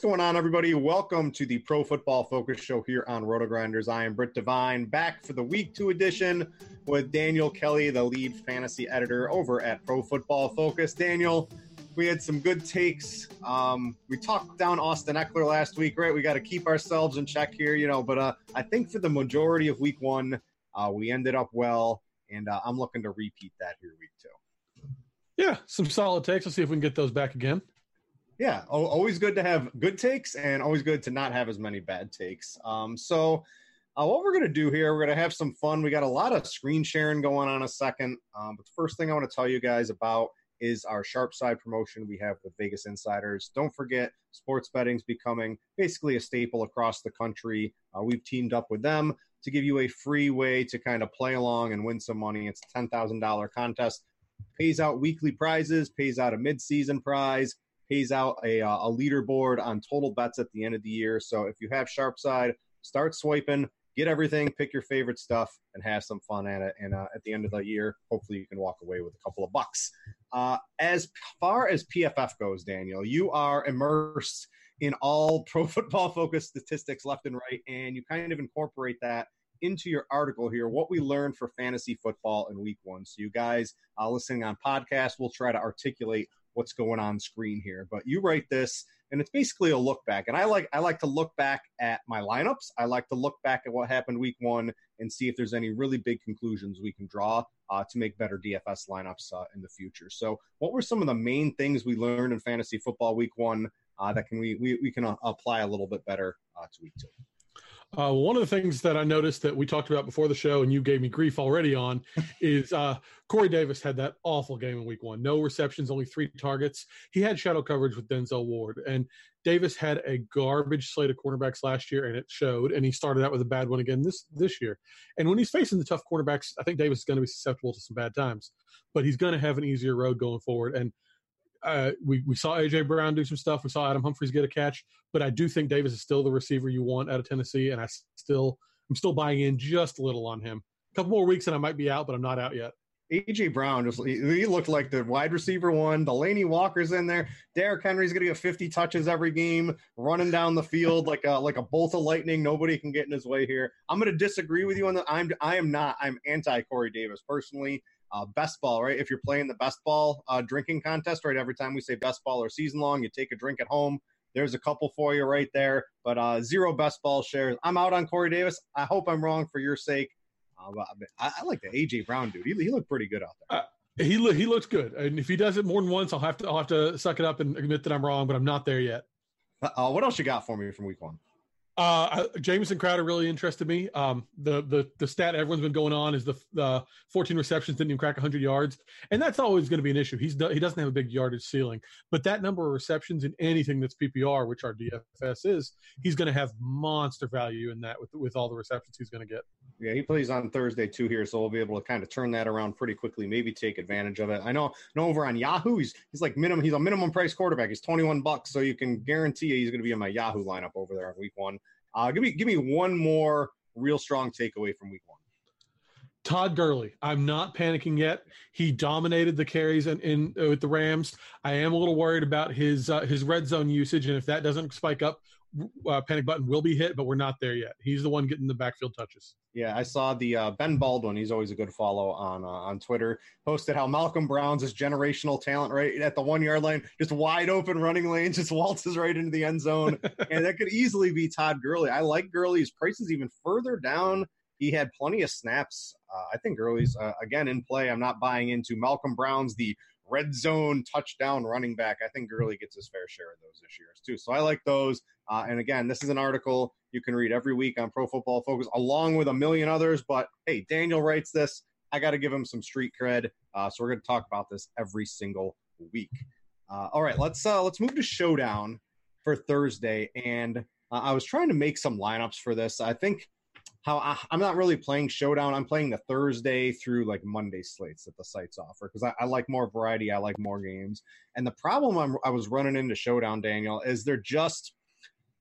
What's going on, everybody? Welcome to the Pro Football Focus Show here on Roto Grinders. I am Britt Devine, back for the Week Two edition with Daniel Kelly, the lead fantasy editor over at Pro Football Focus. Daniel, we had some good takes. Um, we talked down Austin Ekeler last week, right? We got to keep ourselves in check here, you know. But uh, I think for the majority of Week One, uh, we ended up well, and uh, I'm looking to repeat that here Week Two. Yeah, some solid takes. Let's see if we can get those back again. Yeah, always good to have good takes and always good to not have as many bad takes. Um, so, uh, what we're going to do here, we're going to have some fun. We got a lot of screen sharing going on a second. Um, but the first thing I want to tell you guys about is our sharp side promotion we have with Vegas Insiders. Don't forget, sports betting's becoming basically a staple across the country. Uh, we've teamed up with them to give you a free way to kind of play along and win some money. It's a $10,000 contest. Pays out weekly prizes, pays out a mid-season prize pays out a, uh, a leaderboard on total bets at the end of the year. So if you have sharp side, start swiping, get everything, pick your favorite stuff, and have some fun at it. And uh, at the end of the year, hopefully you can walk away with a couple of bucks. Uh, as far as PFF goes, Daniel, you are immersed in all pro football focused statistics left and right, and you kind of incorporate that into your article here what we learned for fantasy football in week one. So, you guys uh, listening on podcast, we'll try to articulate what's going on screen here. But you write this, and it's basically a look back. And I like I like to look back at my lineups. I like to look back at what happened week one and see if there's any really big conclusions we can draw uh, to make better DFS lineups uh, in the future. So, what were some of the main things we learned in fantasy football week one uh, that can we we, we can uh, apply a little bit better uh, to week two? Uh, one of the things that I noticed that we talked about before the show, and you gave me grief already on, is uh, Corey Davis had that awful game in week one. No receptions, only three targets. He had shadow coverage with Denzel Ward. And Davis had a garbage slate of cornerbacks last year, and it showed. And he started out with a bad one again this, this year. And when he's facing the tough cornerbacks, I think Davis is going to be susceptible to some bad times. But he's going to have an easier road going forward. And uh, we, we saw AJ Brown do some stuff. We saw Adam Humphries get a catch, but I do think Davis is still the receiver you want out of Tennessee, and I still I'm still buying in just a little on him. A couple more weeks and I might be out, but I'm not out yet. AJ Brown just he looked like the wide receiver one. Delanie Walker's in there. Derrick Henry's gonna get 50 touches every game, running down the field like a like a bolt of lightning. Nobody can get in his way here. I'm gonna disagree with you on that. I'm I am not. I'm anti Corey Davis personally uh, best ball, right? If you're playing the best ball uh, drinking contest, right? Every time we say best ball or season long, you take a drink at home. There's a couple for you right there, but uh, zero best ball shares. I'm out on Corey Davis. I hope I'm wrong for your sake. Uh, I, I, like the AJ Brown dude. He, he looked pretty good out there. Uh, he look he looks good, and if he does it more than once, I'll have to I'll have to suck it up and admit that I'm wrong, but I'm not there yet. Uh, what else you got for me from week one? Uh, Jamison Crowder really interested me. Um, the the the stat everyone's been going on is the the 14 receptions didn't even crack 100 yards, and that's always going to be an issue. He's he doesn't have a big yardage ceiling, but that number of receptions in anything that's PPR, which our DFS is, he's going to have monster value in that with with all the receptions he's going to get. Yeah, he plays on Thursday too here, so we'll be able to kind of turn that around pretty quickly. Maybe take advantage of it. I know, know over on Yahoo, he's he's like minimum. He's a minimum price quarterback. He's 21 bucks, so you can guarantee he's going to be in my Yahoo lineup over there on week one. Uh, give me give me one more real strong takeaway from week one. Todd Gurley. I'm not panicking yet. He dominated the carries in, in uh, with the Rams. I am a little worried about his uh, his red zone usage, and if that doesn't spike up, uh, panic button will be hit. But we're not there yet. He's the one getting the backfield touches. Yeah, I saw the uh, Ben Baldwin. He's always a good follow on uh, on Twitter. Posted how Malcolm Brown's is generational talent right at the one yard line, just wide open running lane, just waltzes right into the end zone, and that could easily be Todd Gurley. I like Gurley's prices even further down he had plenty of snaps. Uh, I think Gurley's uh, again in play. I'm not buying into Malcolm Brown's the red zone touchdown running back. I think Gurley gets his fair share of those this year too. So I like those. Uh, and again, this is an article you can read every week on Pro Football Focus, along with a million others. But hey, Daniel writes this. I got to give him some street cred. Uh, so we're going to talk about this every single week. Uh, all right, let's uh, let's move to showdown for Thursday. And uh, I was trying to make some lineups for this. I think how I, am not really playing Showdown. I'm playing the Thursday through like Monday slates that the sites offer because I, I, like more variety. I like more games. And the problem I'm, I was running into Showdown, Daniel, is they're just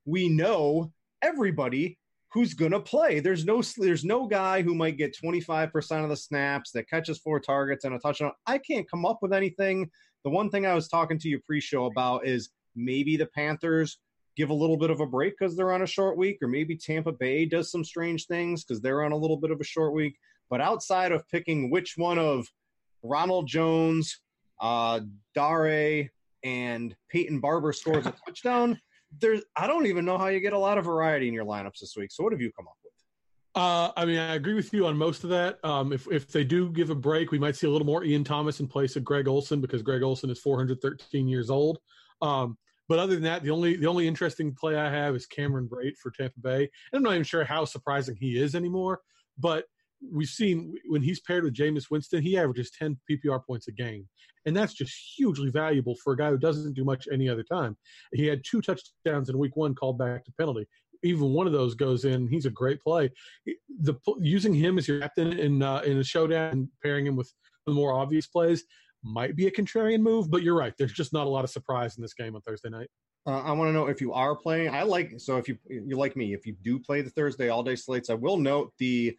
we know everybody who's to play. There's no there's no guy who might get 25% of the snaps that catches four targets and a touchdown. I can't come up with anything. The one thing I was talking to you pre-show about is maybe the Panthers give a little bit of a break because they're on a short week, or maybe Tampa Bay does some strange things because they're on a little bit of a short week. But outside of picking which one of Ronald Jones, uh, Dare, and Peyton Barber scores a touchdown, there's I don't even know how you get a lot of variety in your lineups this week. So what have you come up with? Uh, I mean, I agree with you on most of that. Um, if if they do give a break, we might see a little more Ian Thomas in place of Greg Olsen because Greg Olsen is 413 years old. Um, but other than that, the only the only interesting play I have is Cameron Brate for Tampa Bay. And I'm not even sure how surprising he is anymore. But we've seen when he's paired with Jameis Winston, he averages 10 PPR points a game. And that's just hugely valuable for a guy who doesn't do much any other time. He had two touchdowns in week one called back to penalty. Even one of those goes in. He's a great play. The using him as your captain in uh, in a showdown and pairing him with the more obvious plays might be a contrarian move, but you're right. There's just not a lot of surprise in this game on Thursday night. Uh, I want to know if you are playing. I like so if you you like me, if you do play the Thursday all day slates, I will note the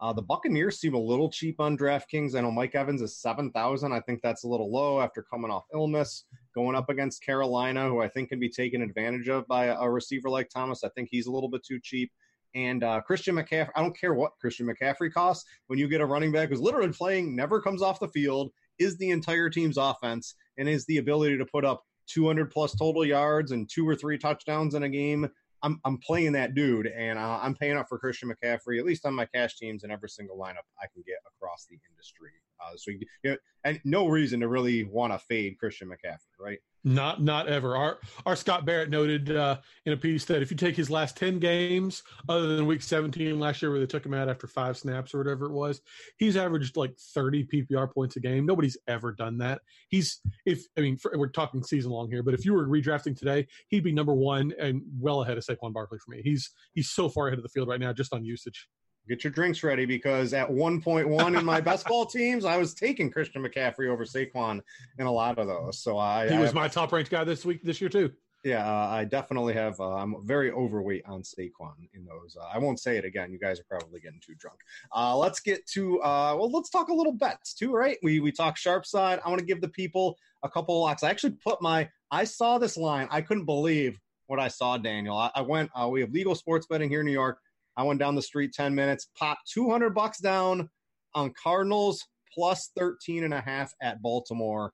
uh, the Buccaneers seem a little cheap on DraftKings. I know Mike Evans is seven thousand. I think that's a little low after coming off illness, going up against Carolina, who I think can be taken advantage of by a, a receiver like Thomas. I think he's a little bit too cheap. And uh, Christian McCaffrey, I don't care what Christian McCaffrey costs when you get a running back who's literally playing, never comes off the field, is the entire team's offense and is the ability to put up 200 plus total yards and two or three touchdowns in a game. I'm, I'm playing that dude, and uh, I'm paying up for Christian McCaffrey, at least on my cash teams and every single lineup I can get across the industry. Uh, so, you know, and no reason to really want to fade Christian McCaffrey, right? Not not ever. Our our Scott Barrett noted uh, in a piece that if you take his last ten games, other than Week 17 last year where they took him out after five snaps or whatever it was, he's averaged like 30 PPR points a game. Nobody's ever done that. He's if I mean for, we're talking season long here, but if you were redrafting today, he'd be number one and well ahead of Saquon Barkley for me. He's he's so far ahead of the field right now just on usage get your drinks ready because at 1.1 in my best ball teams, I was taking Christian McCaffrey over Saquon in a lot of those. So I he was I, my top ranked guy this week this year too. Yeah, uh, I definitely have. Uh, I'm very overweight on Saquon in those. Uh, I won't say it again. You guys are probably getting too drunk. Uh, let's get to uh, well. Let's talk a little bets too, right? We we talk sharp side. I want to give the people a couple locks. I actually put my. I saw this line. I couldn't believe what I saw, Daniel. I, I went. Uh, we have legal sports betting here in New York. I went down the street 10 minutes, popped 200 bucks down on Cardinals plus 13 and a half at Baltimore.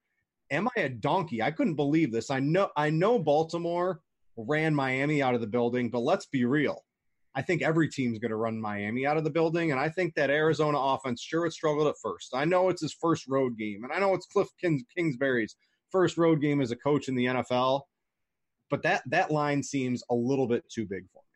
Am I a donkey? I couldn't believe this. I know I know Baltimore ran Miami out of the building, but let's be real. I think every team's going to run Miami out of the building, and I think that Arizona offense sure it struggled at first. I know it's his first road game, and I know it's Cliff Kings- Kingsbury's first road game as a coach in the NFL, but that that line seems a little bit too big for me.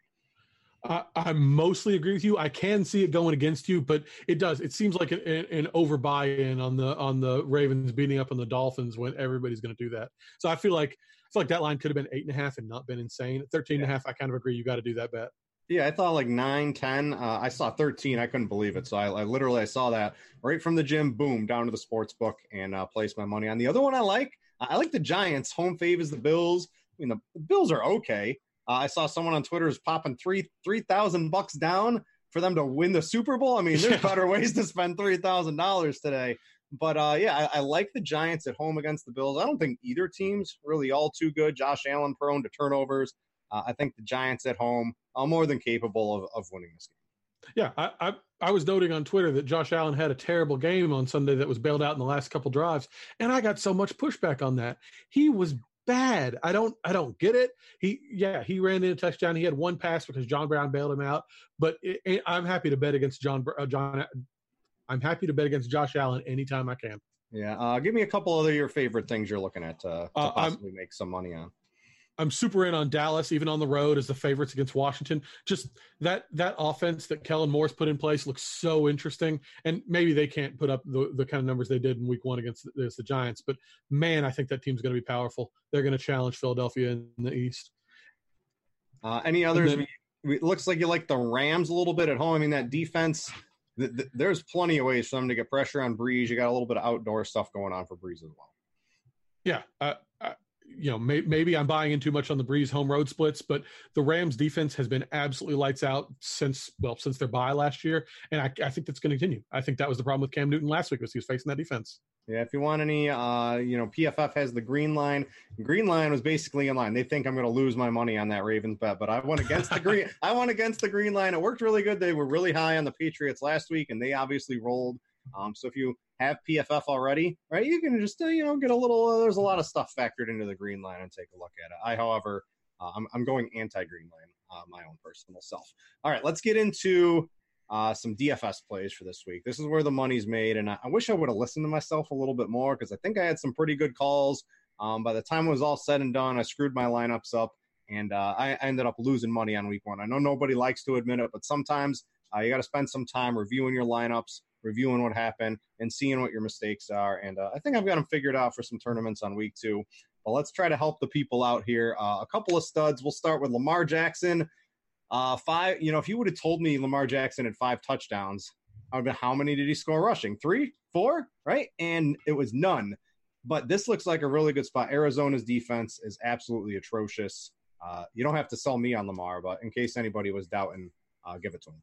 I, I, mostly agree with you. I can see it going against you, but it does. It seems like an, an over buy-in on the on the Ravens beating up on the Dolphins when everybody's going to do that. So I feel like I feel like that line could have been eight and a half and not been insane. At 13 yeah. and a half, I kind of agree. You got to do that bet. Yeah, I thought like 9, 10. Uh, I saw 13. I couldn't believe it. So I, I, literally I saw that right from the gym, boom, down to the sports book and uh, placed my money on. The other one I like, I like the Giants. Home fave is the Bills. I mean, the, the Bills are okay. Uh, I saw someone on Twitter is popping three three thousand bucks down for them to win the Super Bowl. I mean, there's better ways to spend three thousand dollars today. But uh, yeah, I, I, like the Giants at home against the Bills. I don't think either team's really all too good. Josh Allen prone to turnovers. Uh, I think the Giants at home are more than capable of, of winning this game. Yeah, I, I, I was noting on Twitter that Josh Allen had a terrible game on Sunday that was bailed out in the last couple drives, and I got so much pushback on that. He was bad. I don't I don't get it. He yeah, he ran in a touchdown. He had one pass because John Brown bailed him out. But it, I'm happy to bet against John uh, John. I'm happy to bet against Josh Allen anytime I can. Yeah, uh, give me a couple other your favorite things you're looking at to, to uh, possibly make some money on. I'm super in on Dallas, even on the road as the favorites against Washington. Just that that offense that Kellen Moore's put in place looks so interesting. And maybe they can't put up the, the kind of numbers they did in Week One against, against the Giants, but man, I think that team's going to be powerful. They're going to challenge Philadelphia in the East. Uh, any others? Then, it looks like you like the Rams a little bit at home. I mean, that defense. Th- th- there's plenty of ways for them to get pressure on Brees. You got a little bit of outdoor stuff going on for Brees as well. Yeah, uh, you know, may, maybe I'm buying in too much on the Brees home road splits, but the Rams defense has been absolutely lights out since well since their bye last year, and I, I think that's going to continue. I think that was the problem with Cam Newton last week was he was facing that defense. Yeah, if you want any, uh, you know, PFF has the green line. Green line was basically in line. They think I'm going to lose my money on that Ravens bet, but I went against the green. I went against the green line. It worked really good. They were really high on the Patriots last week, and they obviously rolled. Um, so if you have PFF already, right, you can just uh, you know get a little. Uh, there's a lot of stuff factored into the green line and take a look at it. I, however, uh, I'm, I'm going anti-green line, uh, my own personal self. All right, let's get into uh, some DFS plays for this week. This is where the money's made, and I, I wish I would have listened to myself a little bit more because I think I had some pretty good calls. Um, by the time it was all said and done, I screwed my lineups up, and uh, I, ended up losing money on week one. I know nobody likes to admit it, but sometimes you got to spend some time reviewing your lineups reviewing what happened and seeing what your mistakes are. And uh, I think I've got them figured out for some tournaments on week two. But let's try to help the people out here. Uh, a couple of studs. We'll start with Lamar Jackson. Uh, five. You know, if you would have told me Lamar Jackson had five touchdowns, I would been, how many did he score rushing? Three, four, right? And it was none. But this looks like a really good spot. Arizona's defense is absolutely atrocious. Uh, you don't have to sell me on Lamar, but in case anybody was doubting, uh, give it to him.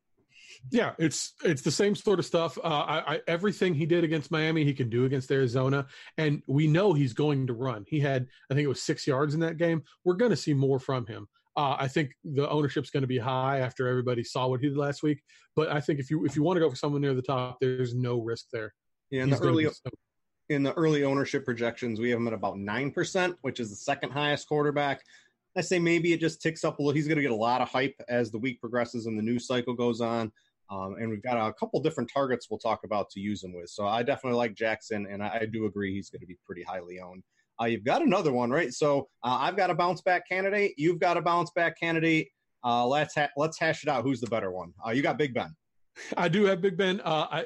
Yeah, it's it's the same sort of stuff. Uh, I, I, everything he did against Miami, he can do against Arizona, and we know he's going to run. He had, I think it was six yards in that game. We're going to see more from him. Uh, I think the ownership's going to be high after everybody saw what he did last week. But I think if you if you want to go for someone near the top, there's no risk there. Yeah, in the early so- in the early ownership projections, we have him at about nine percent, which is the second highest quarterback. I say maybe it just ticks up a little. He's going to get a lot of hype as the week progresses and the news cycle goes on. Um, and we've got a couple different targets we'll talk about to use him with. So I definitely like Jackson, and I, I do agree he's going to be pretty highly owned. Uh, you've got another one, right? So uh, I've got a bounce back candidate. You've got a bounce back candidate. Uh, let's ha- let's hash it out. Who's the better one? Uh, you got Big Ben. I do have Big Ben. Uh, I,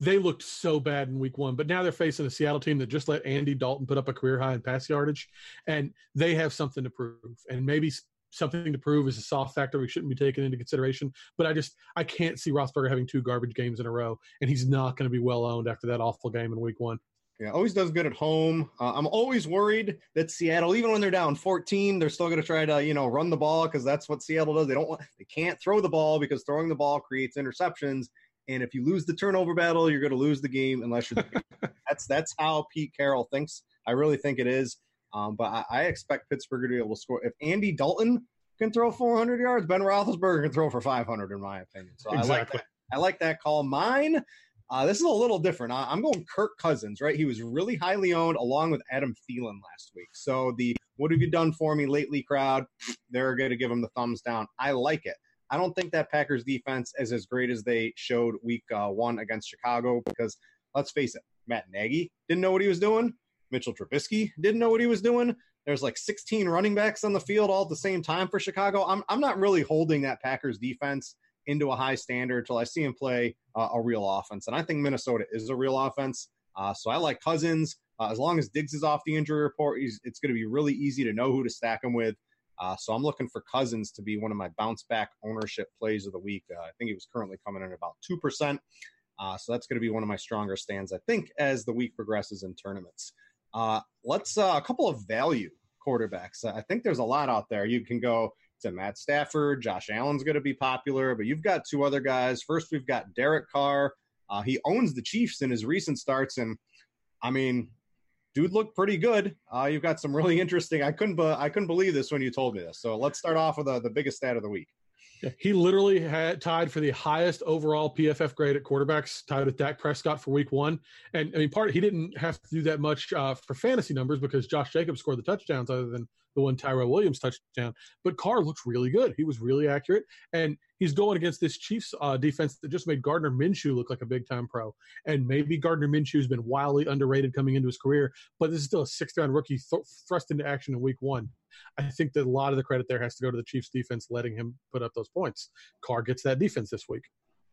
they looked so bad in Week One, but now they're facing a Seattle team that just let Andy Dalton put up a career high in pass yardage, and they have something to prove. And maybe something to prove is a soft factor we shouldn't be taking into consideration. But I just I can't see Roethlisberger having two garbage games in a row, and he's not going to be well owned after that awful game in Week One. Yeah, always does good at home. Uh, I'm always worried that Seattle, even when they're down 14, they're still going to try to you know run the ball because that's what Seattle does. They don't want they can't throw the ball because throwing the ball creates interceptions. And if you lose the turnover battle, you're going to lose the game unless you're. that's that's how Pete Carroll thinks. I really think it is. Um, but I, I, expect Pittsburgh to be able to score. If Andy Dalton can throw 400 yards, Ben Roethlisberger can throw for 500, in my opinion. So exactly. I like that. I like that call. Mine, uh, this is a little different. I, I'm going Kirk Cousins, right? He was really highly owned along with Adam Thielen last week. So the "What have you done for me lately?" crowd, they're going to give him the thumbs down. I like it. I don't think that Packers defense is as great as they showed week uh, one against Chicago because let's face it, Matt Nagy didn't know what he was doing. Mitchell Trubisky didn't know what he was doing. there's like 16 running backs on the field all at the same time for Chicago. I'm I'm not really holding that Packers defense into a high standard until I see him play uh, a real offense, and I think Minnesota is a real offense. Uh, so I like Cousins. Uh, as long as Diggs is off the injury report, it's going to be really easy to know who to stack him with. Uh, so I'm looking for Cousins to be one of my bounce back ownership plays of the week. Uh, I think he was currently coming in about 2%. Uh, so that's going to be one of my stronger stands, I think, as the week progresses in tournaments. Uh, let's uh, a couple of value quarterbacks. I think there's a lot out there. You can go to Matt Stafford. Josh Allen's going to be popular, but you've got two other guys. First, we've got Derek Carr. Uh, he owns the Chiefs in his recent starts, and I mean, dude looked pretty good. Uh, you've got some really interesting. I couldn't, be, I couldn't believe this when you told me this. So let's start off with the, the biggest stat of the week. He literally had tied for the highest overall PFF grade at quarterbacks, tied with Dak Prescott for Week One. And I mean, part he didn't have to do that much uh, for fantasy numbers because Josh Jacobs scored the touchdowns, other than the one Tyrell Williams touchdown. But Carr looks really good. He was really accurate, and he's going against this Chiefs uh, defense that just made Gardner Minshew look like a big time pro. And maybe Gardner Minshew's been wildly underrated coming into his career, but this is still a sixth round rookie th- thrust into action in Week One. I think that a lot of the credit there has to go to the Chiefs defense letting him put up those points. Carr gets that defense this week.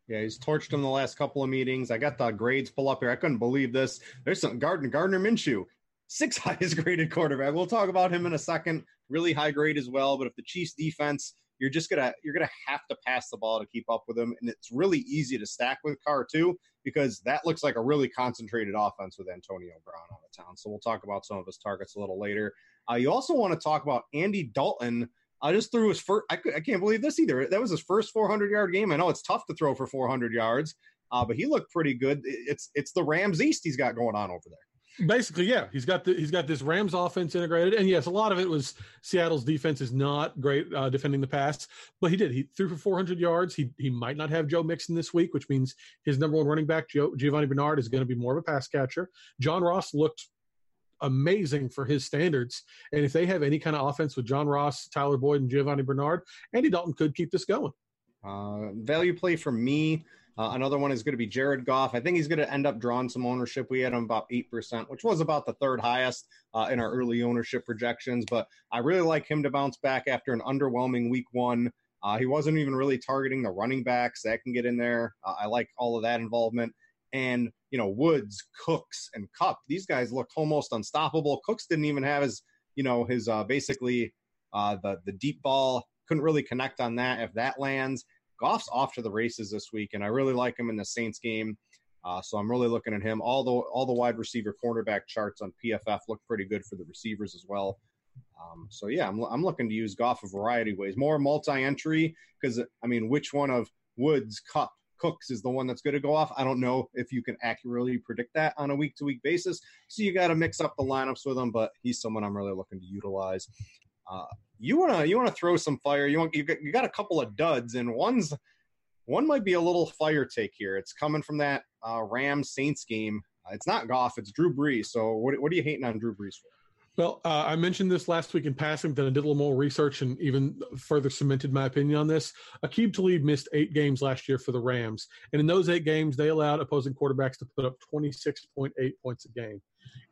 Yeah, he's torched him the last couple of meetings. I got the grades pull up here. I couldn't believe this. There's some Gardner Gardner Minshew sixth highest graded quarterback. We'll talk about him in a second. Really high grade as well. But if the Chiefs defense, you're just gonna you're gonna have to pass the ball to keep up with them, and it's really easy to stack with Carr too because that looks like a really concentrated offense with Antonio Brown on the town. So we'll talk about some of his targets a little later. Uh, you also want to talk about Andy Dalton. I just threw his first. I, I can't believe this either. That was his first 400 yard game. I know it's tough to throw for 400 yards, uh, but he looked pretty good. It's it's the Rams East he's got going on over there. Basically, yeah, he's got the he's got this Rams offense integrated, and yes, a lot of it was Seattle's defense is not great uh, defending the pass, but he did. He threw for 400 yards. He he might not have Joe Mixon this week, which means his number one running back, Joe, Giovani Bernard, is going to be more of a pass catcher. John Ross looked amazing for his standards, and if they have any kind of offense with John Ross, Tyler Boyd, and Giovani Bernard, Andy Dalton could keep this going. Uh, value play for me. Uh, another one is going to be Jared Goff. I think he's going to end up drawing some ownership. We had him about 8%, which was about the third highest uh, in our early ownership projections. But I really like him to bounce back after an underwhelming week one. Uh, he wasn't even really targeting the running backs that can get in there. Uh, I like all of that involvement. And, you know, Woods, Cooks, and Kupp. these guys looked almost unstoppable. Cooks didn't even have his, you know, his uh, basically uh, the, the deep ball, couldn't really connect on that if that lands. Goff's off to the races this week, and I really like him in the Saints game. Uh, so I'm really looking at him. All the all the wide receiver cornerback charts on PFF look pretty good for the receivers as well. Um, so yeah, I'm I'm looking to use Goff a variety of ways, more multi-entry because I mean, which one of Woods, Kupp, Cooks is the one that's going to go off. I don't know if you can accurately predict that on a week to week basis. So you got to mix up the lineups with him, but he's someone I'm really looking to utilize. Uh, you wanna you wanna throw some fire. You want you got, you got a couple of duds, and one's one might be a little fire take here. It's coming from that uh, Rams Saints game. It's not Goff, it's Drew Brees. So what what are you hating on Drew Brees for? Well, uh, I mentioned this last week in passing, then I did a little more research and even further cemented my opinion on this. Aqib Talib missed eight games last year for the Rams. And in those eight games, they allowed opposing quarterbacks to put up 26.8 points a game.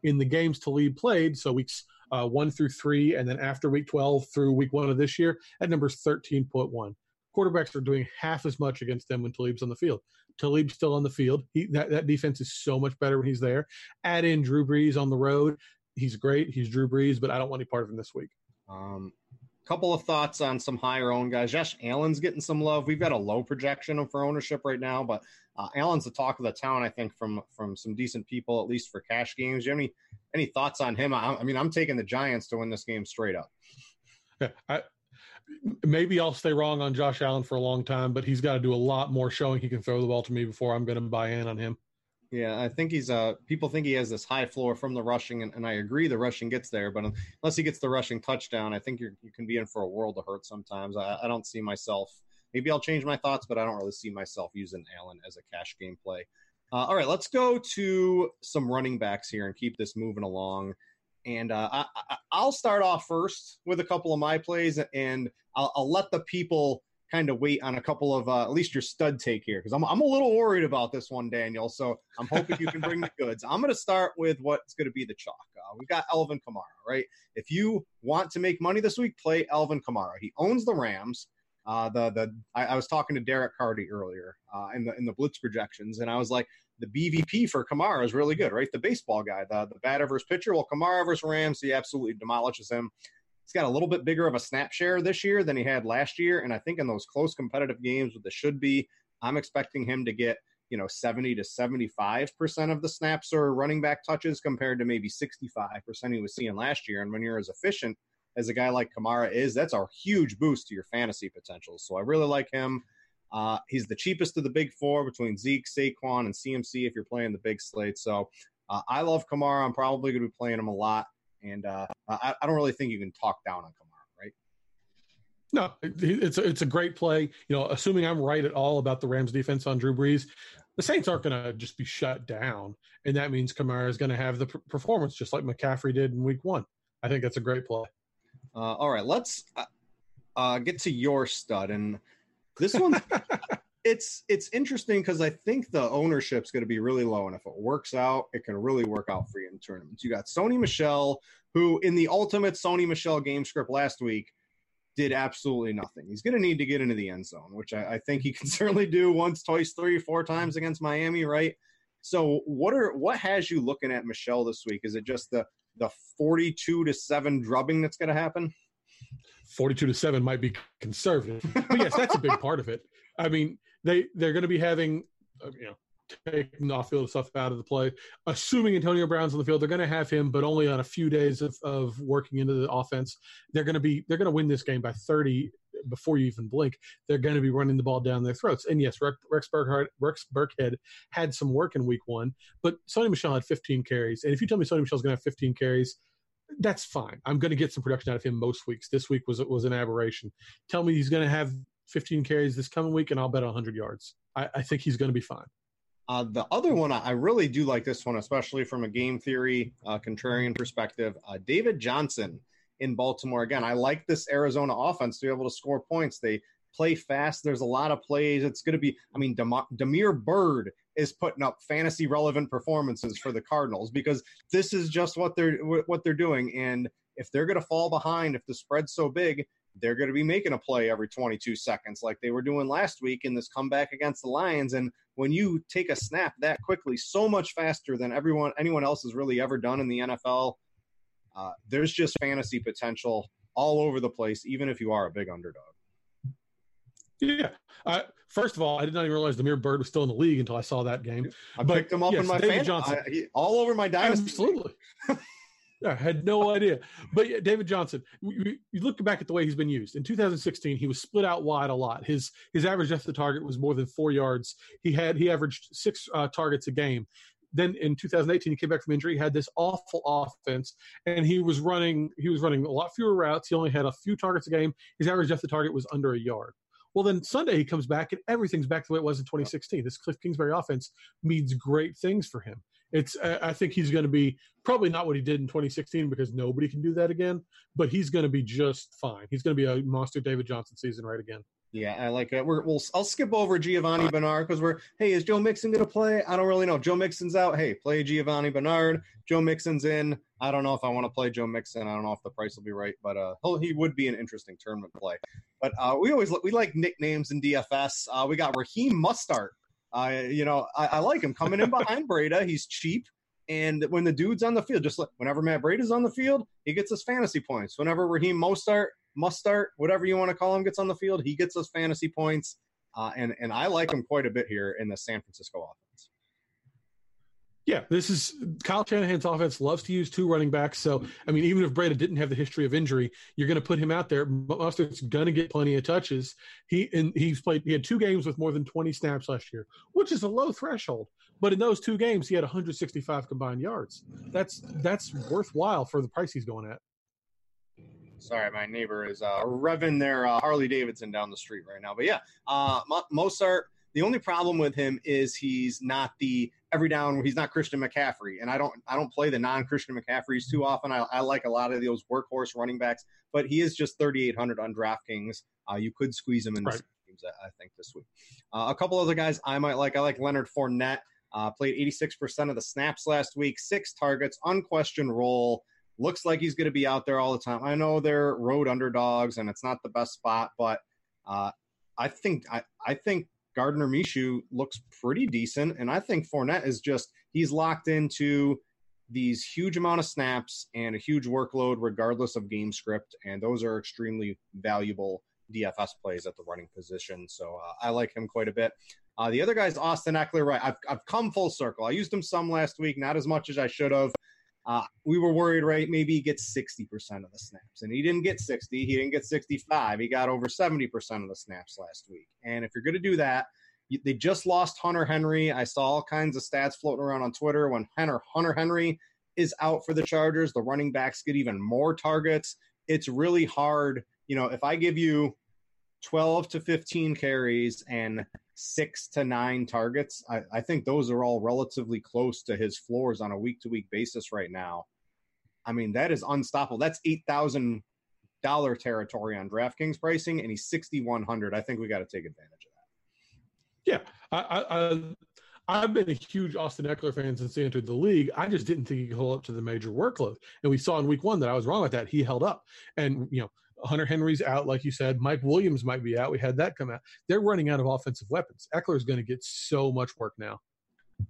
In the games Talib played, so weeks uh, one through three, and then after week 12 through week one of this year, that number's 13.1. Quarterbacks are doing half as much against them when Talib's on the field. Talib's still on the field. He, that, that defense is so much better when he's there. Add in Drew Brees on the road. He's great. He's Drew Brees, but I don't want any part of him this week. Um, couple of thoughts on some higher owned guys. Josh Allen's getting some love. We've got a low projection for ownership right now, but uh, Allen's the talk of the town. I think from from some decent people, at least for cash games. Do you have any any thoughts on him? I, I mean, I'm taking the Giants to win this game straight up. Yeah, I, maybe I'll stay wrong on Josh Allen for a long time, but he's got to do a lot more showing he can throw the ball to me before I'm going to buy in on him. Yeah, I think he's uh people think he has this high floor from the rushing, and, and I agree the rushing gets there, but unless he gets the rushing touchdown, I think you can be in for a world of hurt sometimes. I, I don't see myself. Maybe I'll change my thoughts, but I don't really see myself using Allen as a cash game play. Uh, all right, let's go to some running backs here and keep this moving along. And uh, I, will start off first with a couple of my plays, and I'll, I'll let the people kind of wait on a couple of uh, at least your stud take here because I'm I'm a little worried about this one, Daniel. So I'm hoping you can bring the goods. I'm going to start with what's going to be the chalk. Uh, we've got Alvin Kamara, right? If you want to make money this week, play Alvin Kamara. He owns the Rams. Uh, the the I, I, was talking to Derek Carty earlier uh, in the in the blitz projections, and I was like, the BVP for Kamara is really good, right? The baseball guy, the the batter versus pitcher. Well, Kamara versus Rams, he absolutely demolishes him. He's got a little bit bigger of a snap share this year than he had last year, and I think in those close competitive games with the should be, I'm expecting him to get you know 70 to 75 percent of the snaps or running back touches compared to maybe 65 percent he was seeing last year. And when you're as efficient as a guy like Kamara is, that's a huge boost to your fantasy potential. So I really like him. Uh, he's the cheapest of the big four between Zeke, Saquon, and CMC if you're playing the big slate. So uh, I love Kamara. I'm probably going to be playing him a lot. And uh, I, I, don't really think you can talk down on Kamara, right? No, it's a, it's a great play. You know, assuming I'm right at all about the Rams defense on Drew Brees, the Saints aren't going to just be shut down. And that means Kamara is going to have the performance just like McCaffrey did in week one. I think that's a great play. Uh, all right, let's uh, uh, get to your stud, and this one, it's it's interesting because I think the ownership's going to be really low, and if it works out, it can really work out for you in tournaments. You got Sony Michel, who in the ultimate Sony Michel game script last week did absolutely nothing. He's going to need to get into the end zone, which I, I think he can certainly do once, twice, three, four times against Miami, right? So what are what has you looking at Michel this week? Is it just the the 42 to 7 drubbing that's going to happen? 42 to 7 might be conservative. But yes, that's a big part of it. I mean, they they're going to be having uh, you know taking off field stuff out of the play. Assuming Antonio Brown's on the field, they're going to have him, but only on a few days of, of working into the offense. They're going to be they're going to win this game by 30 before you even blink. They're going to be running the ball down their throats. And yes, Rex, Burkhead, Rex Burkhead had some work in week one, but Sony Michel had 15 carries. And if you tell me Sony Michel's going to have 15 carries, that's fine. I'm going to get some production out of him most weeks. This week was was an aberration. Tell me he's going to have 15 carries this coming week, and I'll bet 100 yards. I, I think he's going to be fine. Uh, the other one, I really do like this one, especially from a game theory, uh, contrarian perspective. Uh, David Johnson in Baltimore. Again, I like this Arizona offense to be able to score points. They play fast. There's a lot of plays. It's going to be, I mean, Damiere Byrd is putting up fantasy relevant performances for the Cardinals because this is just what they're what they're doing. And if they're going to fall behind, if the spread's so big, they're going to be making a play every 22 seconds like they were doing last week in this comeback against the Lions. And when you take a snap that quickly, so much faster than everyone anyone else has really ever done in the NFL, uh, there's just fantasy potential all over the place, even if you are a big underdog. Yeah. Uh, first of all, I did not even realize Damiere Byrd was still in the league until I saw that game. I but, picked him up yes, in my fan, I, he, all over my dynasty. Absolutely. I had no idea. But yeah, David Johnson, you, look back at the way he's been used. In 2016, he was split out wide a lot. His his average depth of target was more than four yards. He had he averaged six uh, targets a game. Then in 2018, he came back from injury. He had this awful offense, and he was running he was running a lot fewer routes. He only had a few targets a game. His average depth of target was under a yard. Well, then Sunday he comes back and everything's back to the way it was in 2016. This Cliff Kingsbury offense means great things for him. It's I think he's going to be probably not what he did in 2016 because nobody can do that again, but he's going to be just fine. He's going to be a monster David Johnson season right again. Yeah, I like it. We're, we'll I'll skip over Giovani Bernard because we're hey, is Joe Mixon going to play? I don't really know. Joe Mixon's out. Hey, play Giovani Bernard. Joe Mixon's in. I don't know if I want to play Joe Mixon. I don't know if the price will be right, but uh, he would be an interesting tournament play. But uh, we always look we like nicknames in DFS. Uh, we got Raheem Mostert. Uh, you know, I, I like him coming in behind Breida. He's cheap. And when the dude's on the field, just like whenever Matt Breida's on the field, he gets his fantasy points. Whenever Raheem Mostert must start, whatever you want to call him, gets on the field, he gets his fantasy points. Uh, and and I like him quite a bit here in the San Francisco offense. Yeah, this is Kyle Shanahan's offense loves to use two running backs. So, I mean, even if Breida didn't have the history of injury, you're going to put him out there. Mostert's going to get plenty of touches. He and he's played. He had two games with more than 20 snaps last year, which is a low threshold. But in those two games, he had 165 combined yards. That's that's worthwhile for the price he's going at. Sorry, my neighbor is uh, revving their uh, Harley Davidson down the street right now. But yeah, uh, Mostert. The only problem with him is he's not the every down. He's not Christian McCaffrey, and I don't I don't play the non Christian McCaffreys too often. I, I, like a lot of those workhorse running backs, but he is just 3,800 on DraftKings. Uh, you could squeeze him in right. games. I, I think this week. Uh, a couple other guys I might like. I like Leonard Fournette. Uh, played 86% of the snaps last week, six targets, unquestioned role. Looks like he's going to be out there all the time. I know they're road underdogs and it's not the best spot, but uh, I think I, I think Gardner Minshew looks pretty decent, and I think Fournette is just he's locked into these huge amount of snaps and a huge workload regardless of game script, and those are extremely valuable DFS plays at the running position. So uh, I like him quite a bit. Uh, the other guy is Austin Ekeler. Right, I've I've come full circle. I used him some last week, not as much as I should have. Uh, we were worried, right? Maybe he gets 60% of the snaps. And he didn't get 60. He didn't get 65. He got over 70% of the snaps last week. And if you're going to do that, they just lost Hunter Henry. I saw all kinds of stats floating around on Twitter when Hunter, Hunter Henry is out for the Chargers. The running backs get even more targets. It's really hard. You know, if I give you 12 to 15 carries and six to nine targets. I, I think those are all relatively close to his floors on a week to week basis right now. I mean, that is unstoppable. That's eight thousand dollar territory on DraftKings pricing, and he's sixty one hundred. I think we got to take advantage of that. Yeah, I, I, I've been a huge Austin Ekeler fan since he entered the league. I just didn't think he could hold up to the major workload, and we saw in Week One that I was wrong with that. He held up, and you know Hunter Henry's out, like you said. Mike Williams might be out. We had that come out. They're running out of offensive weapons. Ekeler is going to get so much work now.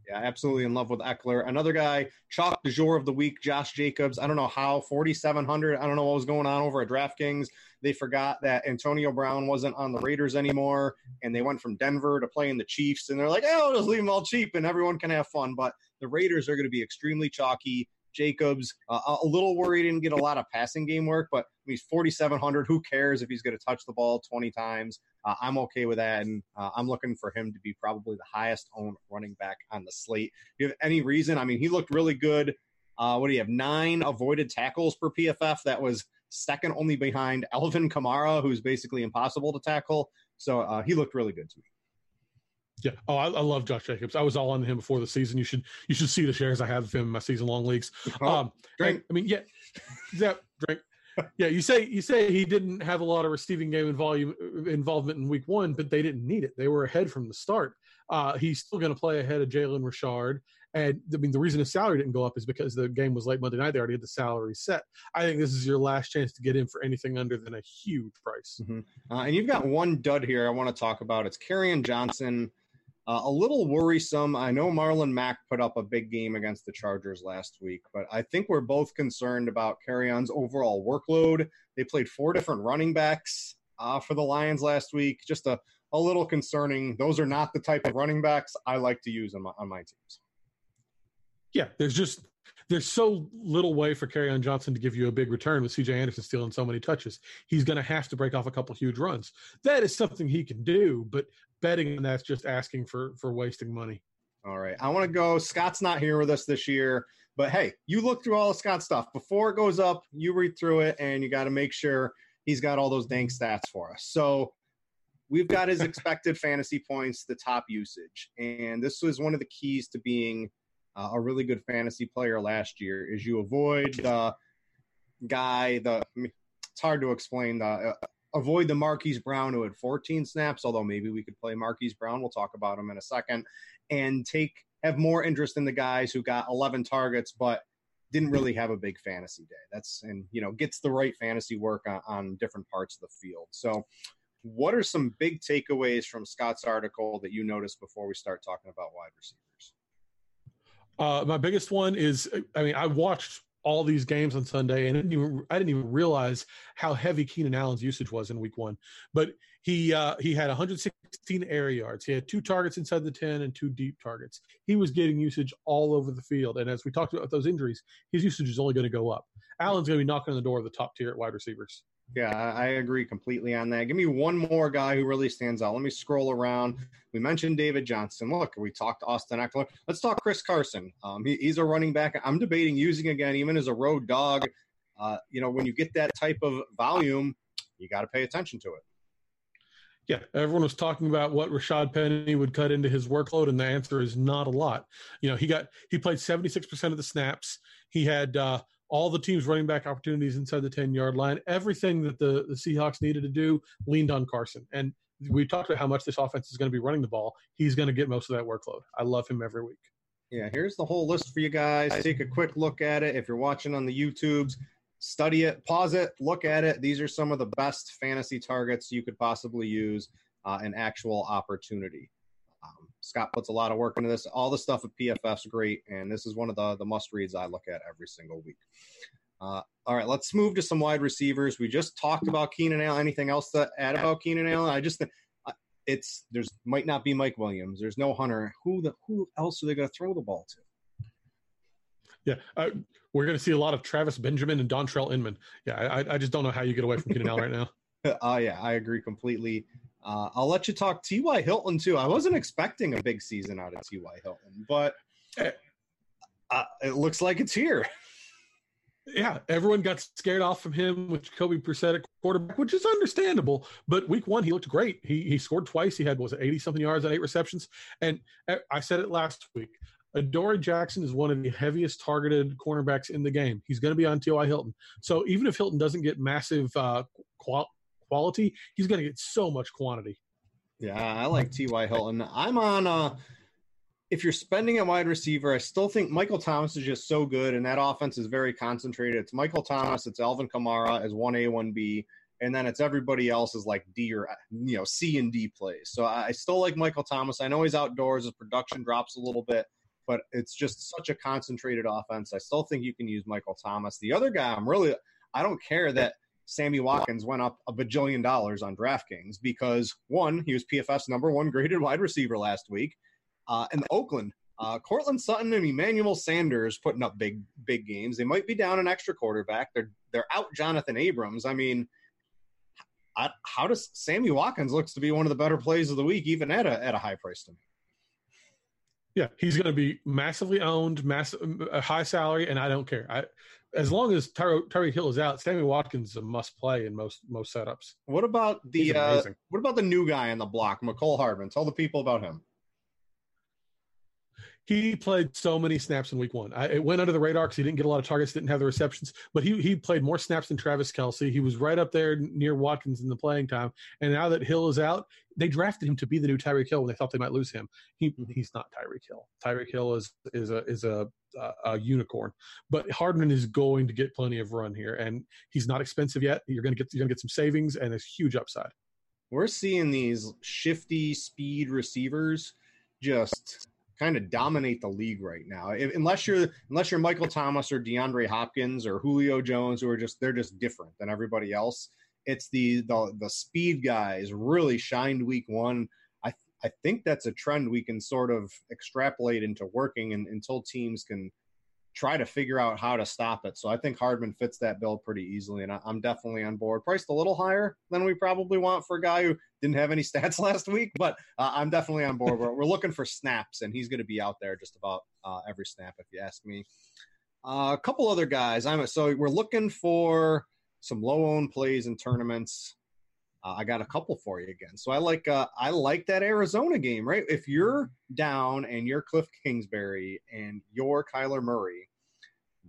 Yeah, absolutely in love with Ekeler. Another guy, chalk du jour of the week, Josh Jacobs. I don't know how, 4,700. I don't know what was going on over at DraftKings. They forgot that Antonio Brown wasn't on the Raiders anymore, and they went from Denver to playing the Chiefs, and they're like, oh, just leave them all cheap, and everyone can have fun. But the Raiders are going to be extremely chalky. Jacobs. Uh, a little worried he didn't get a lot of passing game work, but he's 4,700. Who cares if he's going to touch the ball 20 times? Uh, I'm okay with that, and uh, I'm looking for him to be probably the highest owned running back on the slate. Do you have any reason? I mean, he looked really good. Uh, what do you have? Nine avoided tackles per PFF. That was second only behind Alvin Kamara, who's basically impossible to tackle. So uh, he looked really good to me. Yeah. Oh, I, I, love Josh Jacobs. I was all on him before the season. You should you should see the shares I have of him in my season long leagues. Oh, um, drink. I mean, yeah, yeah, drink. Yeah, you say you say he didn't have a lot of receiving game and volume involvement in week one, but they didn't need it. They were ahead from the start. Uh, he's still going to play ahead of Jalen Richard. And I mean, the reason his salary didn't go up is because the game was late Monday night. They already had the salary set. I think this is your last chance to get in for anything under than a huge price. Mm-hmm. Uh, and you've got one dud here I want to talk about. It's Kerryon Johnson. Uh, a little worrisome. I know Marlon Mack put up a big game against the Chargers last week, but I think we're both concerned about Kerryon's overall workload. They played four different running backs uh, for the Lions last week. Just a, a little concerning. Those are not the type of running backs I like to use on my, on my teams. Yeah, there's just there's so little way for Kerryon Johnson to give you a big return with CJ Anderson stealing so many touches. He's going to have to break off a couple huge runs. That is something he can do, but betting on that's just asking for for wasting money. All right, I want to go. Scott's not here with us this year, but hey, you look through all of Scott's stuff before it goes up. You read through it, and you got to make sure he's got all those dang stats for us. So we've got his expected fantasy points, the top usage, and this was one of the keys to being uh, a really good fantasy player last year is you avoid the guy the it's hard to explain the uh, avoid the Marquise Brown who had 14 snaps although maybe we could play Marquise Brown. We'll talk about him in a second. And take have more interest in the guys who got 11 targets but didn't really have a big fantasy day. That's and you know gets the right fantasy work on, on different parts of the field. So what are some big takeaways from Scott's article that you noticed before we start talking about wide receivers? Uh, my biggest one is, I mean, I watched all these games on Sunday, and I didn't even I didn't even realize how heavy Keenan Allen's usage was in Week One. But he uh, he had 116 air yards. He had two targets inside the 10 and two deep targets. He was getting usage all over the field. And as we talked about those injuries, his usage is only going to go up. Allen's going to be knocking on the door of the top tier at wide receivers. Yeah, I agree completely on that. Give me one more guy who really stands out. Let me scroll around. We mentioned David Johnson. Look, we talked Austin Ekeler. Let's talk Chris Carson. Um, he, he's a running back. I'm debating using again, even as a road dog. Uh, you know, when you get that type of volume, you got to pay attention to it. Yeah, everyone was talking about what Rashad Penny would cut into his workload, and the answer is not a lot. You know, he got he played 76% of the snaps. He had uh, all the team's running back opportunities inside the 10 yard line. Everything that the, the Seahawks needed to do leaned on Carson. And we talked about how much this offense is going to be running the ball. He's going to get most of that workload. I love him every week. Yeah, here's the whole list for you guys. Take a quick look at it. If you're watching on the YouTubes, study it, pause it, look at it. These are some of the best fantasy targets you could possibly use uh, in actual opportunity. Scott puts a lot of work into this. All the stuff at PFF's great, and this is one of the the must reads I look at every single week. Uh, all right, let's move to some wide receivers. We just talked about Keenan Allen. Anything else to add about Keenan Allen? I just it's there's might not be Mike Williams. There's no Hunter. Who the who else are they going to throw the ball to? Yeah, uh, we're going to see a lot of Travis Benjamin and Dontrelle Inman. Yeah, I, I just don't know how you get away from Keenan Allen right now. Oh uh, yeah, I agree completely. Uh, I'll let you talk T.Y. Hilton too. I wasn't expecting a big season out of T.Y. Hilton, but uh, it looks like it's here. Yeah, everyone got scared off from him with Jacoby Brissett at quarterback, which is understandable. But week one, he looked great. He he scored twice. He had was it eighty something yards on eight receptions. And eh, I said it last week. Adoree Jackson is one of the heaviest targeted cornerbacks in the game. He's going to be on T.Y. Hilton. So even if Hilton doesn't get massive uh, qual- quality, he's going to get so much quantity. Yeah, I like T.Y. Hilton. I'm on. Uh, if you're spending a wide receiver, I still think Michael Thomas is just so good, and that offense is very concentrated. It's Michael Thomas, it's Alvin Kamara as one A, one B, and then it's everybody else is like D or you know C and D plays. So I still like Michael Thomas. I know he's outdoors; his production drops a little bit, but it's just such a concentrated offense. I still think you can use Michael Thomas. The other guy, I'm really, I don't care that Sammy Watkins went up a bajillion dollars on DraftKings because one, he was PFF's number one graded wide receiver last week, uh, and Oakland, uh, Courtland Sutton and Emmanuel Sanders putting up big big games. They might be down an extra quarterback. They're they're out Jonathan Abrams. I mean, I, how does Sammy Watkins looks to be one of the better plays of the week, even at a at a high price to me. Yeah, he's going to be massively owned, massive, a high salary, and I don't care. I, as long as Tyreek Hill is out, Sammy Watkins is a must play in most most setups. What about the uh, what about the new guy on the block, Mecole Hardman? Tell the people about him he played so many snaps in week one. I, it went under the radar because he didn't get a lot of targets, didn't have the receptions, but he he played more snaps than Travis Kelce. He was right up there near Watkins in the playing time. And now that Hill is out, they drafted him to be the new Tyreek Hill when they thought they might lose him. He mm-hmm. he's not Tyreek Hill. Tyreek Hill is is a is a, a, a unicorn. But Hardman is going to get plenty of run here, and he's not expensive yet. You're gonna get you're gonna get some savings and a huge upside. We're seeing these shifty speed receivers just kind of dominate the league right now. If, unless you're unless you're Michael Thomas or DeAndre Hopkins or Julio Jones, who are just they're just different than everybody else. It's the the the speed guys really shined week one. I I think that's a trend we can sort of extrapolate into working and, until teams can try to figure out how to stop it. So I think Hardman fits that bill pretty easily, and I, am definitely on board. Priced a little higher than we probably want for a guy who didn't have any stats last week, but uh, I'm definitely on board. We're, we're, looking for snaps, and he's going to be out there just about uh, every snap, if you ask me. Uh, a couple other guys. I'm so we're looking for some low owned plays in tournaments. Uh, I got a couple for you again. So I like uh, I like that Arizona game, right? If you're down and you're Cliff Kingsbury and you're Kyler Murray,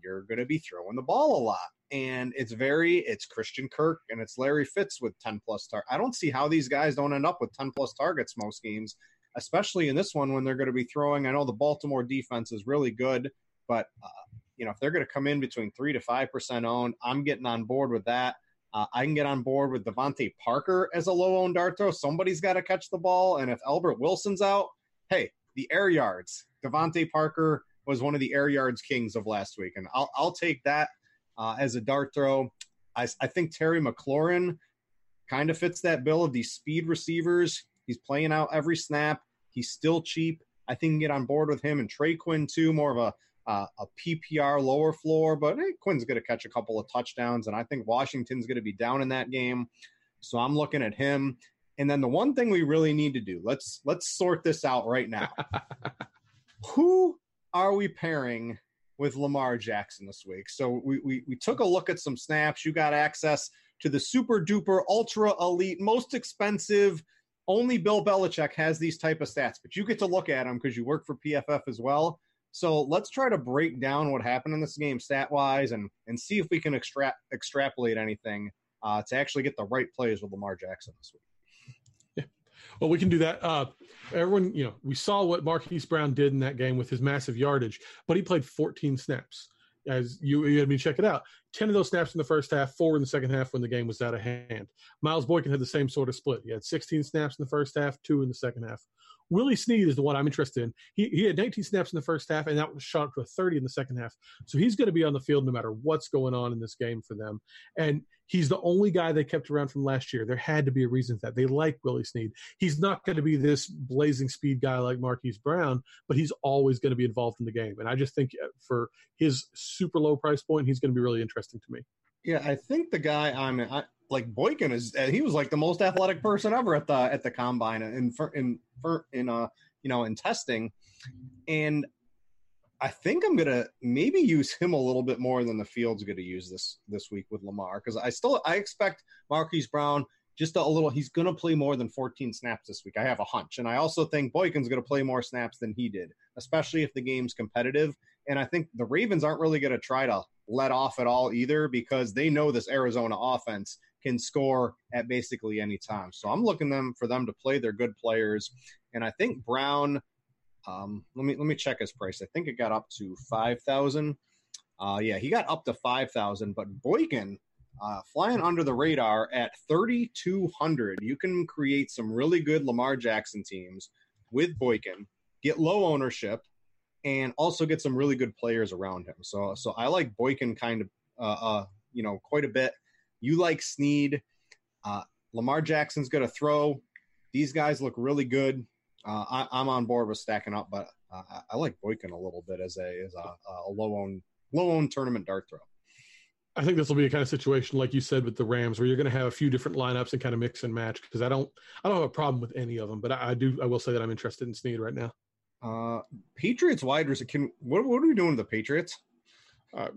you're going to be throwing the ball a lot. And it's very it's Christian Kirk and it's Larry Fitz with 10 plus tar. I don't see how these guys don't end up with 10 plus targets most games, especially in this one when they're going to be throwing. I know the Baltimore defense is really good, but uh, you know if they're going to come in between three to five percent owned, I'm getting on board with that. Uh, I can get on board with DeVante Parker as a low owned dart throw. Somebody's got to catch the ball. And if Albert Wilson's out, hey, the air yards. DeVante Parker was one of the air yards kings of last week. And I'll, I'll take that uh, as a dart throw. I, I think Terry McLaurin kind of fits that bill of these speed receivers. He's playing out every snap. He's still cheap. I think you can get on board with him and Trey Quinn too, more of a uh, a PPR lower floor, but hey, Quinn's going to catch a couple of touchdowns, and I think Washington's going to be down in that game. So I'm looking at him. And then the one thing we really need to do let's let's sort this out right now. Who are we pairing with Lamar Jackson this week? So we, we we took a look at some snaps. You got access to the super duper ultra elite, most expensive. Only Bill Belichick has these type of stats, but you get to look at them because you work for PFF as well. So let's try to break down what happened in this game stat wise and and see if we can extra- extrapolate anything uh, to actually get the right plays with Lamar Jackson this week. Well, we can do that. Uh, everyone, you know, we saw what Marquise Brown did in that game with his massive yardage, but he played 14 snaps. As you, you had me check it out, 10 of those snaps in the first half, four in the second half when the game was out of hand. Miles Boykin had the same sort of split. He had 16 snaps in the first half, two in the second half. Willie Snead is the one I'm interested in. He, he had 19 snaps in the first half, and that was shot up to a 30 in the second half. So he's going to be on the field no matter what's going on in this game for them. And he's the only guy they kept around from last year. There had to be a reason for that. They like Willie Snead. He's not going to be this blazing speed guy like Marquise Brown, but he's always going to be involved in the game. And I just think uh, for his super low price point, he's going to be really interesting to me. Yeah, I think the guy I'm I, like Boykin is uh, he was like the most athletic person ever at the at the combine in in in, in uh you know in testing, and I think I'm gonna maybe use him a little bit more than the field's gonna use this this week with Lamar because I still I expect Marquise Brown just a, a, little. He's gonna play more than 14 snaps this week. I have a hunch, and I also think Boykin's gonna play more snaps than he did, especially if the game's competitive. And I think the Ravens aren't really gonna try to let off at all either because they know this Arizona offense can score at basically any time. So I'm looking them for them to play their good players, and I think Brown. Um, let me let me check his price. I think it got up to five thousand. Uh, yeah, he got up to five thousand, but Boykin uh, flying under the radar at thirty two hundred. You can create some really good Lamar Jackson teams with Boykin, get low ownership, and also get some really good players around him. So so I like Boykin kind of uh, uh you know quite a bit. You like Snead. Uh, Lamar Jackson's going to throw. These guys look really good. Uh, I, am on board with stacking up, but uh, I like Boykin a little bit as a as a, a low own low own tournament dart throw. I think this will be a kind of situation like you said with the Rams, where you're going to have a few different lineups and kind of mix and match. Because I don't, I don't have a problem with any of them, but I, I do, I will say that I'm interested in Snead right now. Uh, Patriots wide receiver. Can what, what are we doing to the Patriots? Uh,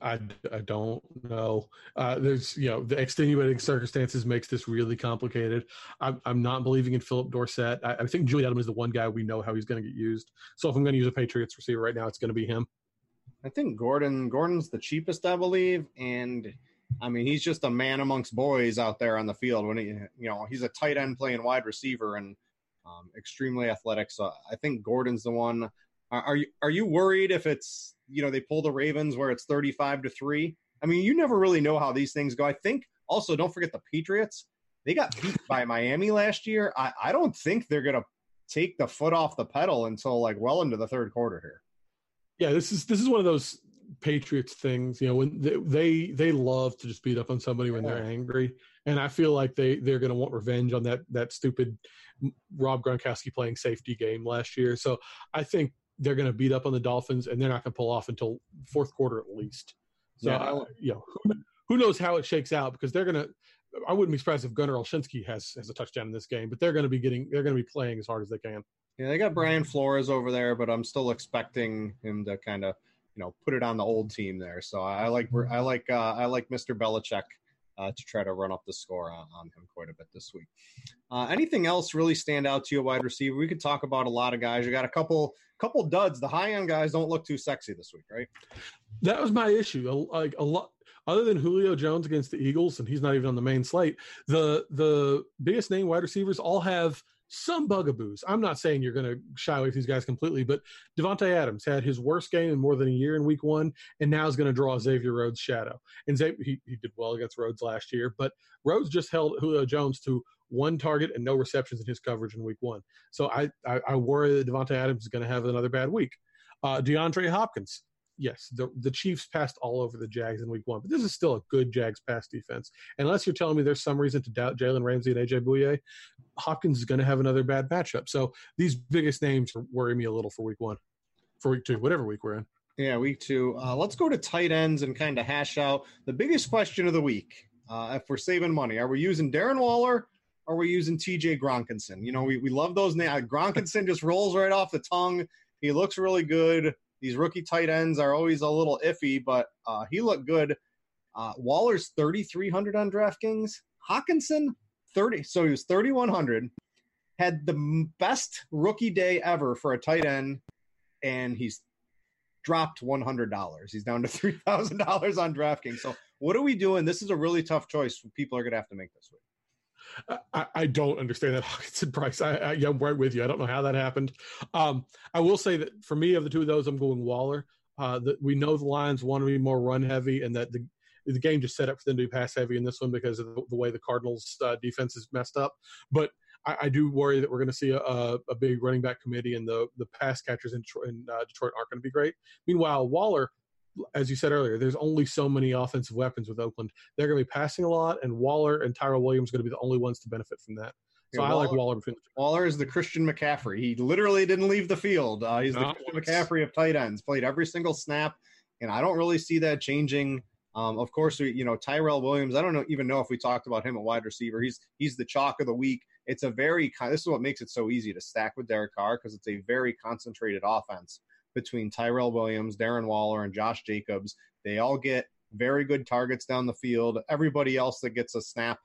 I, I don't know. Uh, there's you know the extenuating circumstances makes this really complicated. I'm, I'm not believing in Phillip Dorsett. I, I think Julian Edelman is the one guy we know how he's going to get used. So if I'm going to use a Patriots receiver right now, it's going to be him. I think Gordon Gordon's the cheapest, I believe, and I mean he's just a man amongst boys out there on the field. When he you know he's a tight end playing wide receiver and um, extremely athletic. So I think Gordon's the one. Are, are you are you worried if it's you know they pull the Ravens where it's 35 to 3. I mean, you never really know how these things go. I think also don't forget the Patriots. They got beat by Miami last year. I, I don't think they're gonna take the foot off the pedal until like well into the third quarter here. Yeah, this is this is one of those Patriots things, you know, when they they, they love to just beat up on somebody when they're angry, and I feel like they they're going to want revenge on that that stupid Rob Gronkowski playing safety game last year. So I think they're going to beat up on the Dolphins, and they're not going to pull off until fourth quarter at least. So, yeah. I, you know, who, who, knows how it shakes out because they're going to. I wouldn't be surprised if Gunner Olszewski has has a touchdown in this game, but they're going to be getting they're going to be playing as hard as they can. Yeah, they got Brian Flores over there, but I'm still expecting him to kind of you know put it on the old team there. So I like I like uh, I like Mr. Belichick uh, to try to run up the score on, on him quite a bit this week. Uh, anything else really stand out to you, wide receiver? We could talk about a lot of guys. You got a couple couple duds. The high end guys don't look too sexy this week, right? That was my issue. Like a lot, other than Julio Jones against the Eagles, and he's not even on the main slate. The the biggest name wide receivers all have some bugaboos. I'm not saying you're going to shy away from these guys completely, but Davante Adams had his worst game in more than a year in Week One, and now is going to draw Xavier Rhodes' shadow. And Xavier, he, he did well against Rhodes last year, but Rhodes just held Julio Jones to one target and no receptions in his coverage in Week One. So I I, I worry that Davante Adams is going to have another bad week. Uh, DeAndre Hopkins yes, the the Chiefs passed all over the Jags in Week One, but this is still a good Jags pass defense. Unless you're telling me there's some reason to doubt Jalen Ramsey and AJ Bouye, Hopkins is going to have another bad matchup. So these biggest names worry me a little for Week One, for Week Two, whatever week we're in. Yeah, Week Two. Uh, let's go to tight ends and kind of hash out the biggest question of the week. Uh, if we're saving money, are we using Darren Waller? Are we using TJ Gronkinson? You know, we, we love those names. Gronkinson just rolls right off the tongue. He looks really good. These rookie tight ends are always a little iffy, but uh, he looked good. Uh, Waller's 3,300 on DraftKings. Hockenson, 30. So he was 3,100. Had the best rookie day ever for a tight end, and he's dropped $100. He's down to $3,000 on DraftKings. So what are we doing? This is a really tough choice people are going to have to make this week. I, I, don't understand that Hockenson price. I, I, am right with you. I don't know how that happened. Um, I will say that for me, of the two of those, I'm going Waller. Uh, that we know the Lions want to be more run heavy, and that the the game just set up for them to be pass heavy in this one because of the, the way the Cardinals' uh, defense is messed up. But I, I do worry that we're going to see a, a, big running back committee, and the the pass catchers in, in uh, Detroit aren't going to be great. Meanwhile, Waller as you said earlier, there's only so many offensive weapons with Oakland. They're going to be passing a lot, and Waller and Tyrell Williams are going to be the only ones to benefit from that. So yeah, I Waller, like Waller between. Waller is the Christian McCaffrey. He literally didn't leave the field. Uh, he's the Christian McCaffrey of tight ends. Played every single snap, and I don't really see that changing. Um, of course, we, you know Tyrell Williams. I don't know, even know if we talked about him at wide receiver. He's he's the chalk of the week. It's a very this is what makes it so easy to stack with Derek Carr because it's a very concentrated offense between Tyrell Williams, Darren Waller, and Josh Jacobs. They all get very good targets down the field. Everybody else that gets a snap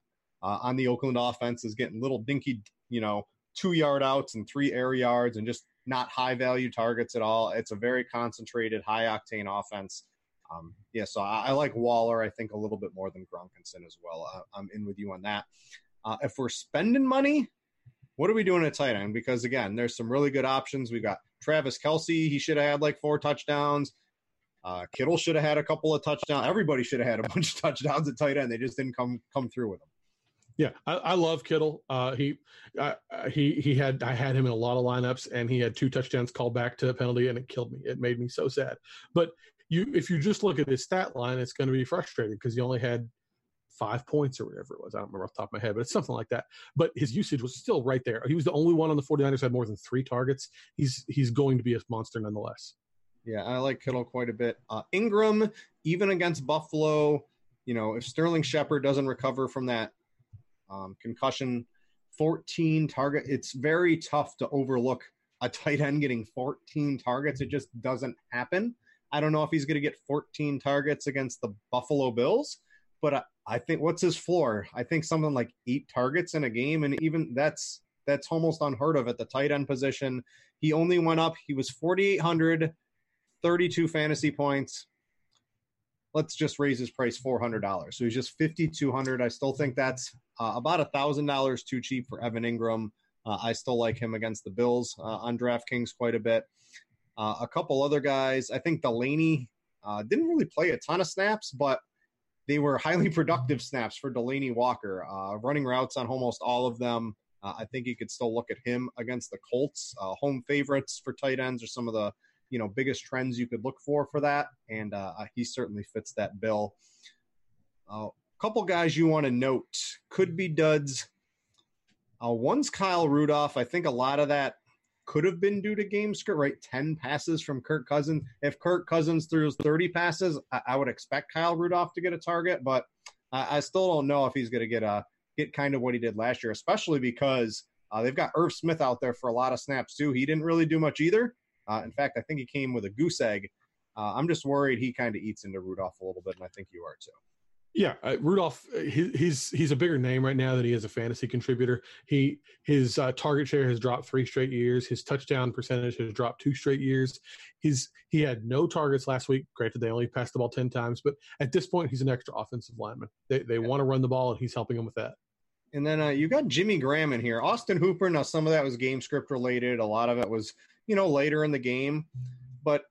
uh, on the Oakland offense is getting little dinky, you know, two yard outs and three air yards and just not high value targets at all. It's a very concentrated, high octane offense. Um, yeah, so I, I, like Waller, I think, a little bit more than Gronkinson as well. Uh, I'm in with you on that. Uh, if we're spending money, what are we doing at tight end? Because again, there's some really good options. We've got Travis Kelce. He should have had like four touchdowns. Uh, Kittle should have had a couple of touchdowns. Everybody should have had a bunch of touchdowns at tight end. They just didn't come come through with them. Yeah, I, I love Kittle. Uh, he uh, he he had I had him in a lot of lineups, and he had two touchdowns called back to a penalty, and it killed me. It made me so sad. But you, if you just look at his stat line, it's going to be frustrating because he only had five points or whatever it was. I don't remember off the top of my head, but it's something like that. But his usage was still right there. He was the only one on the 49ers had more than three targets. He's he's going to be a monster nonetheless. Yeah, I like Kittle quite a bit. Uh, Engram, even against Buffalo, you know, if Sterling Shepard doesn't recover from that um, concussion, 14 target, it's very tough to overlook a tight end getting 14 targets. It just doesn't happen. I don't know if he's going to get 14 targets against the Buffalo Bills, but I, I think what's his floor? I think something like eight targets in a game, and even that's that's almost unheard of at the tight end position. He only went up. He was 4,800, 32 fantasy points. Let's just raise his price $400. So he's just 5,200. I still think that's uh, about a $1,000 too cheap for Evan Engram. Uh, I still like him against the Bills uh, on DraftKings quite a bit. Uh, a couple other guys. I think Delanie uh, didn't really play a ton of snaps, but they were highly productive snaps for Delanie Walker, uh, running routes on almost all of them. Uh, I think you could still look at him against the Colts. Uh, home favorites for tight ends are some of the you know biggest trends you could look for for that, and uh, he certainly fits that bill. A uh, couple guys you want to note could be duds. Uh, one's Kyle Rudolph. I think a lot of that could have been due to game script, right? 10 passes from Kirk Cousins. If Kirk Cousins throws 30 passes, I, I would expect Kyle Rudolph to get a target, but I, I still don't know if he's going to get a get kind of what he did last year, especially because uh, they've got Irv Smith out there for a lot of snaps too. He didn't really do much either. Uh, in fact, I think he came with a goose egg. Uh, I'm just worried he kind of eats into Rudolph a little bit, and I think you are too. Yeah, uh, Rudolph, uh, he, he's he's a bigger name right now than he is a fantasy contributor. He his uh, target share has dropped three straight years. His touchdown percentage has dropped two straight years. He's he had no targets last week. Granted, they only passed the ball ten times, but at this point, he's an extra offensive lineman. They they yeah. want to run the ball, and he's helping them with that. And then uh, you got Jimmy Graham in here. Austin Hooper. Now some of that was game script related. A lot of it was you know later in the game, but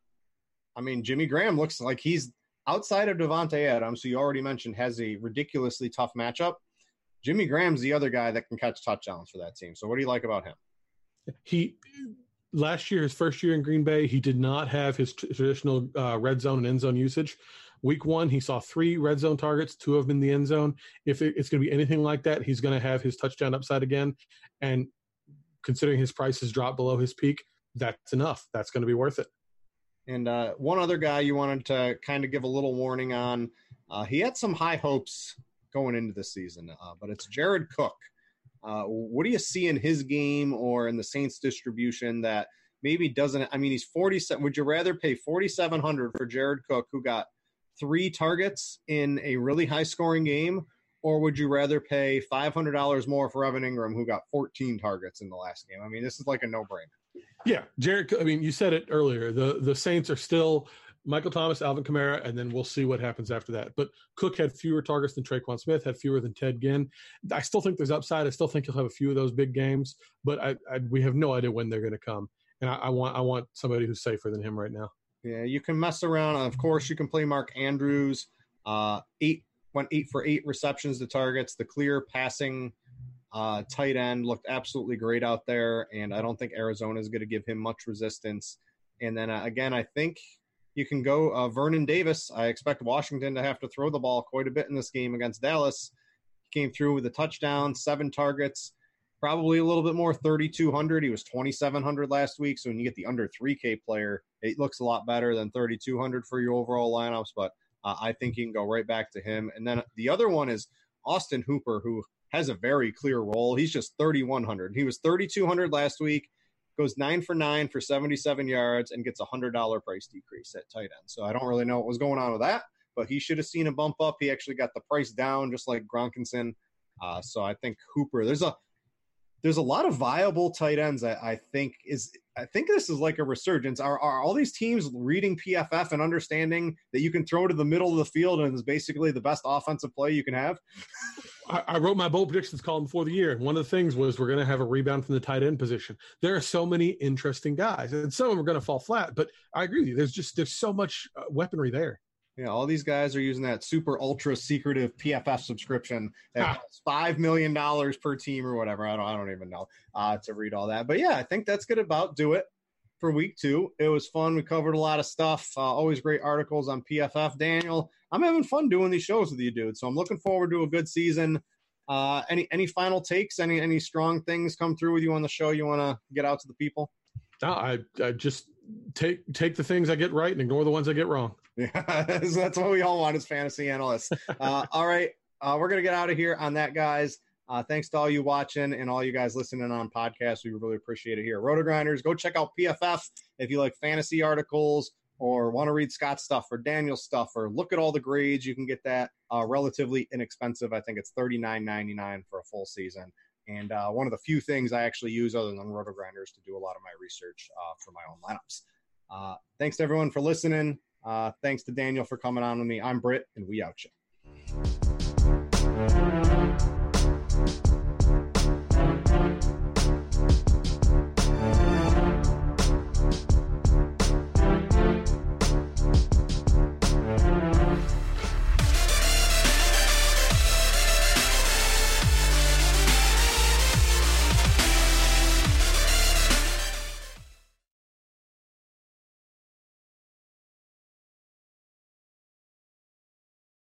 I mean Jimmy Graham looks like he's outside of Davante Adams, who you already mentioned has a ridiculously tough matchup, Jimmy Graham's the other guy that can catch touchdowns for that team. So what do you like about him? He last year, his first year in Green Bay, he did not have his traditional uh, red zone and end zone usage. Week one, he saw three red zone targets, two of them in the end zone. If it, it's going to be anything like that, he's going to have his touchdown upside again. And considering his price has dropped below his peak, that's enough. That's going to be worth it. And uh, one other guy you wanted to kind of give a little warning on. Uh, he had some high hopes going into the season, uh, but it's Jared Cook. Uh, what do you see in his game or in the Saints distribution that maybe doesn't? I mean, he's forty-seven. Would you rather pay forty-seven hundred for Jared Cook, who got three targets in a really high-scoring game, or would you rather pay five hundred dollars more for Evan Engram, who got fourteen targets in the last game? I mean, this is like a no-brainer. Yeah, Jared. I mean, you said it earlier. The the Saints are still Michael Thomas, Alvin Kamara, and then we'll see what happens after that. But Cook had fewer targets than Tre'Quan Smith, had fewer than Ted Ginn. I still think there's upside. I still think he'll have a few of those big games, but I, I, we have no idea when they're going to come. And I, I, want I want somebody who's safer than him right now. Yeah, you can mess around. Of course, you can play Mark Andrews. Uh, eight went eight for eight receptions to targets. The clear passing uh, tight end looked absolutely great out there, and I don't think Arizona is going to give him much resistance. And then uh, again, I think you can go uh, Vernon Davis. I expect Washington to have to throw the ball quite a bit in this game against Dallas. He came through with a touchdown, seven targets, probably a little bit more, 3,200. He was 2,700 last week. So when you get the under 3K player, it looks a lot better than 3,200 for your overall lineups. But uh, I think you can go right back to him. And then the other one is Austin Hooper, who has a very clear role. He's just 3,100. He was 3,200 last week goes nine for nine for 77 yards and gets a hundred dollar price decrease at tight end. So I don't really know what was going on with that, but he should have seen a bump up. He actually got the price down, just like Gronkinson. Uh, so I think Hooper. There's a there's a lot of viable tight ends. I, I think is I think this is like a resurgence. Are, are all these teams reading PFF and understanding that you can throw to the middle of the field and is basically the best offensive play you can have? I, I wrote my bold predictions column before the year, one of the things was we're going to have a rebound from the tight end position. There are so many interesting guys, and some of them are going to fall flat. But I agree with you. There's just there's so much uh, weaponry there. Yeah, all these guys are using that super ultra secretive PFF subscription that costs five million dollars per team or whatever. I don't, I don't even know uh, to read all that. But yeah, I think that's gonna about do it for week two. It was fun. We covered a lot of stuff. Uh, always great articles on PFF. Daniel, I'm having fun doing these shows with you, dude. So I'm looking forward to a good season. Uh, any any final takes? Any any strong things come through with you on the show? You want to get out to the people? No, I, I just take take the things I get right and ignore the ones I get wrong. Yeah, that's what we all want as fantasy analysts. Uh, all right, uh, we're gonna get out of here on that, guys. Uh, thanks to all you watching and all you guys listening on podcasts. We really appreciate it here. RotoGrinders, go check out PFF if you like fantasy articles or want to read Scott's stuff or Daniel's stuff or look at all the grades. You can get that uh, relatively inexpensive. I think it's thirty nine ninety nine for a full season. And uh, one of the few things I actually use other than RotoGrinders to do a lot of my research uh, for my own lineups. Uh, thanks to everyone for listening. Uh, thanks to Daniel for coming on with me. I'm Britt, and we out you.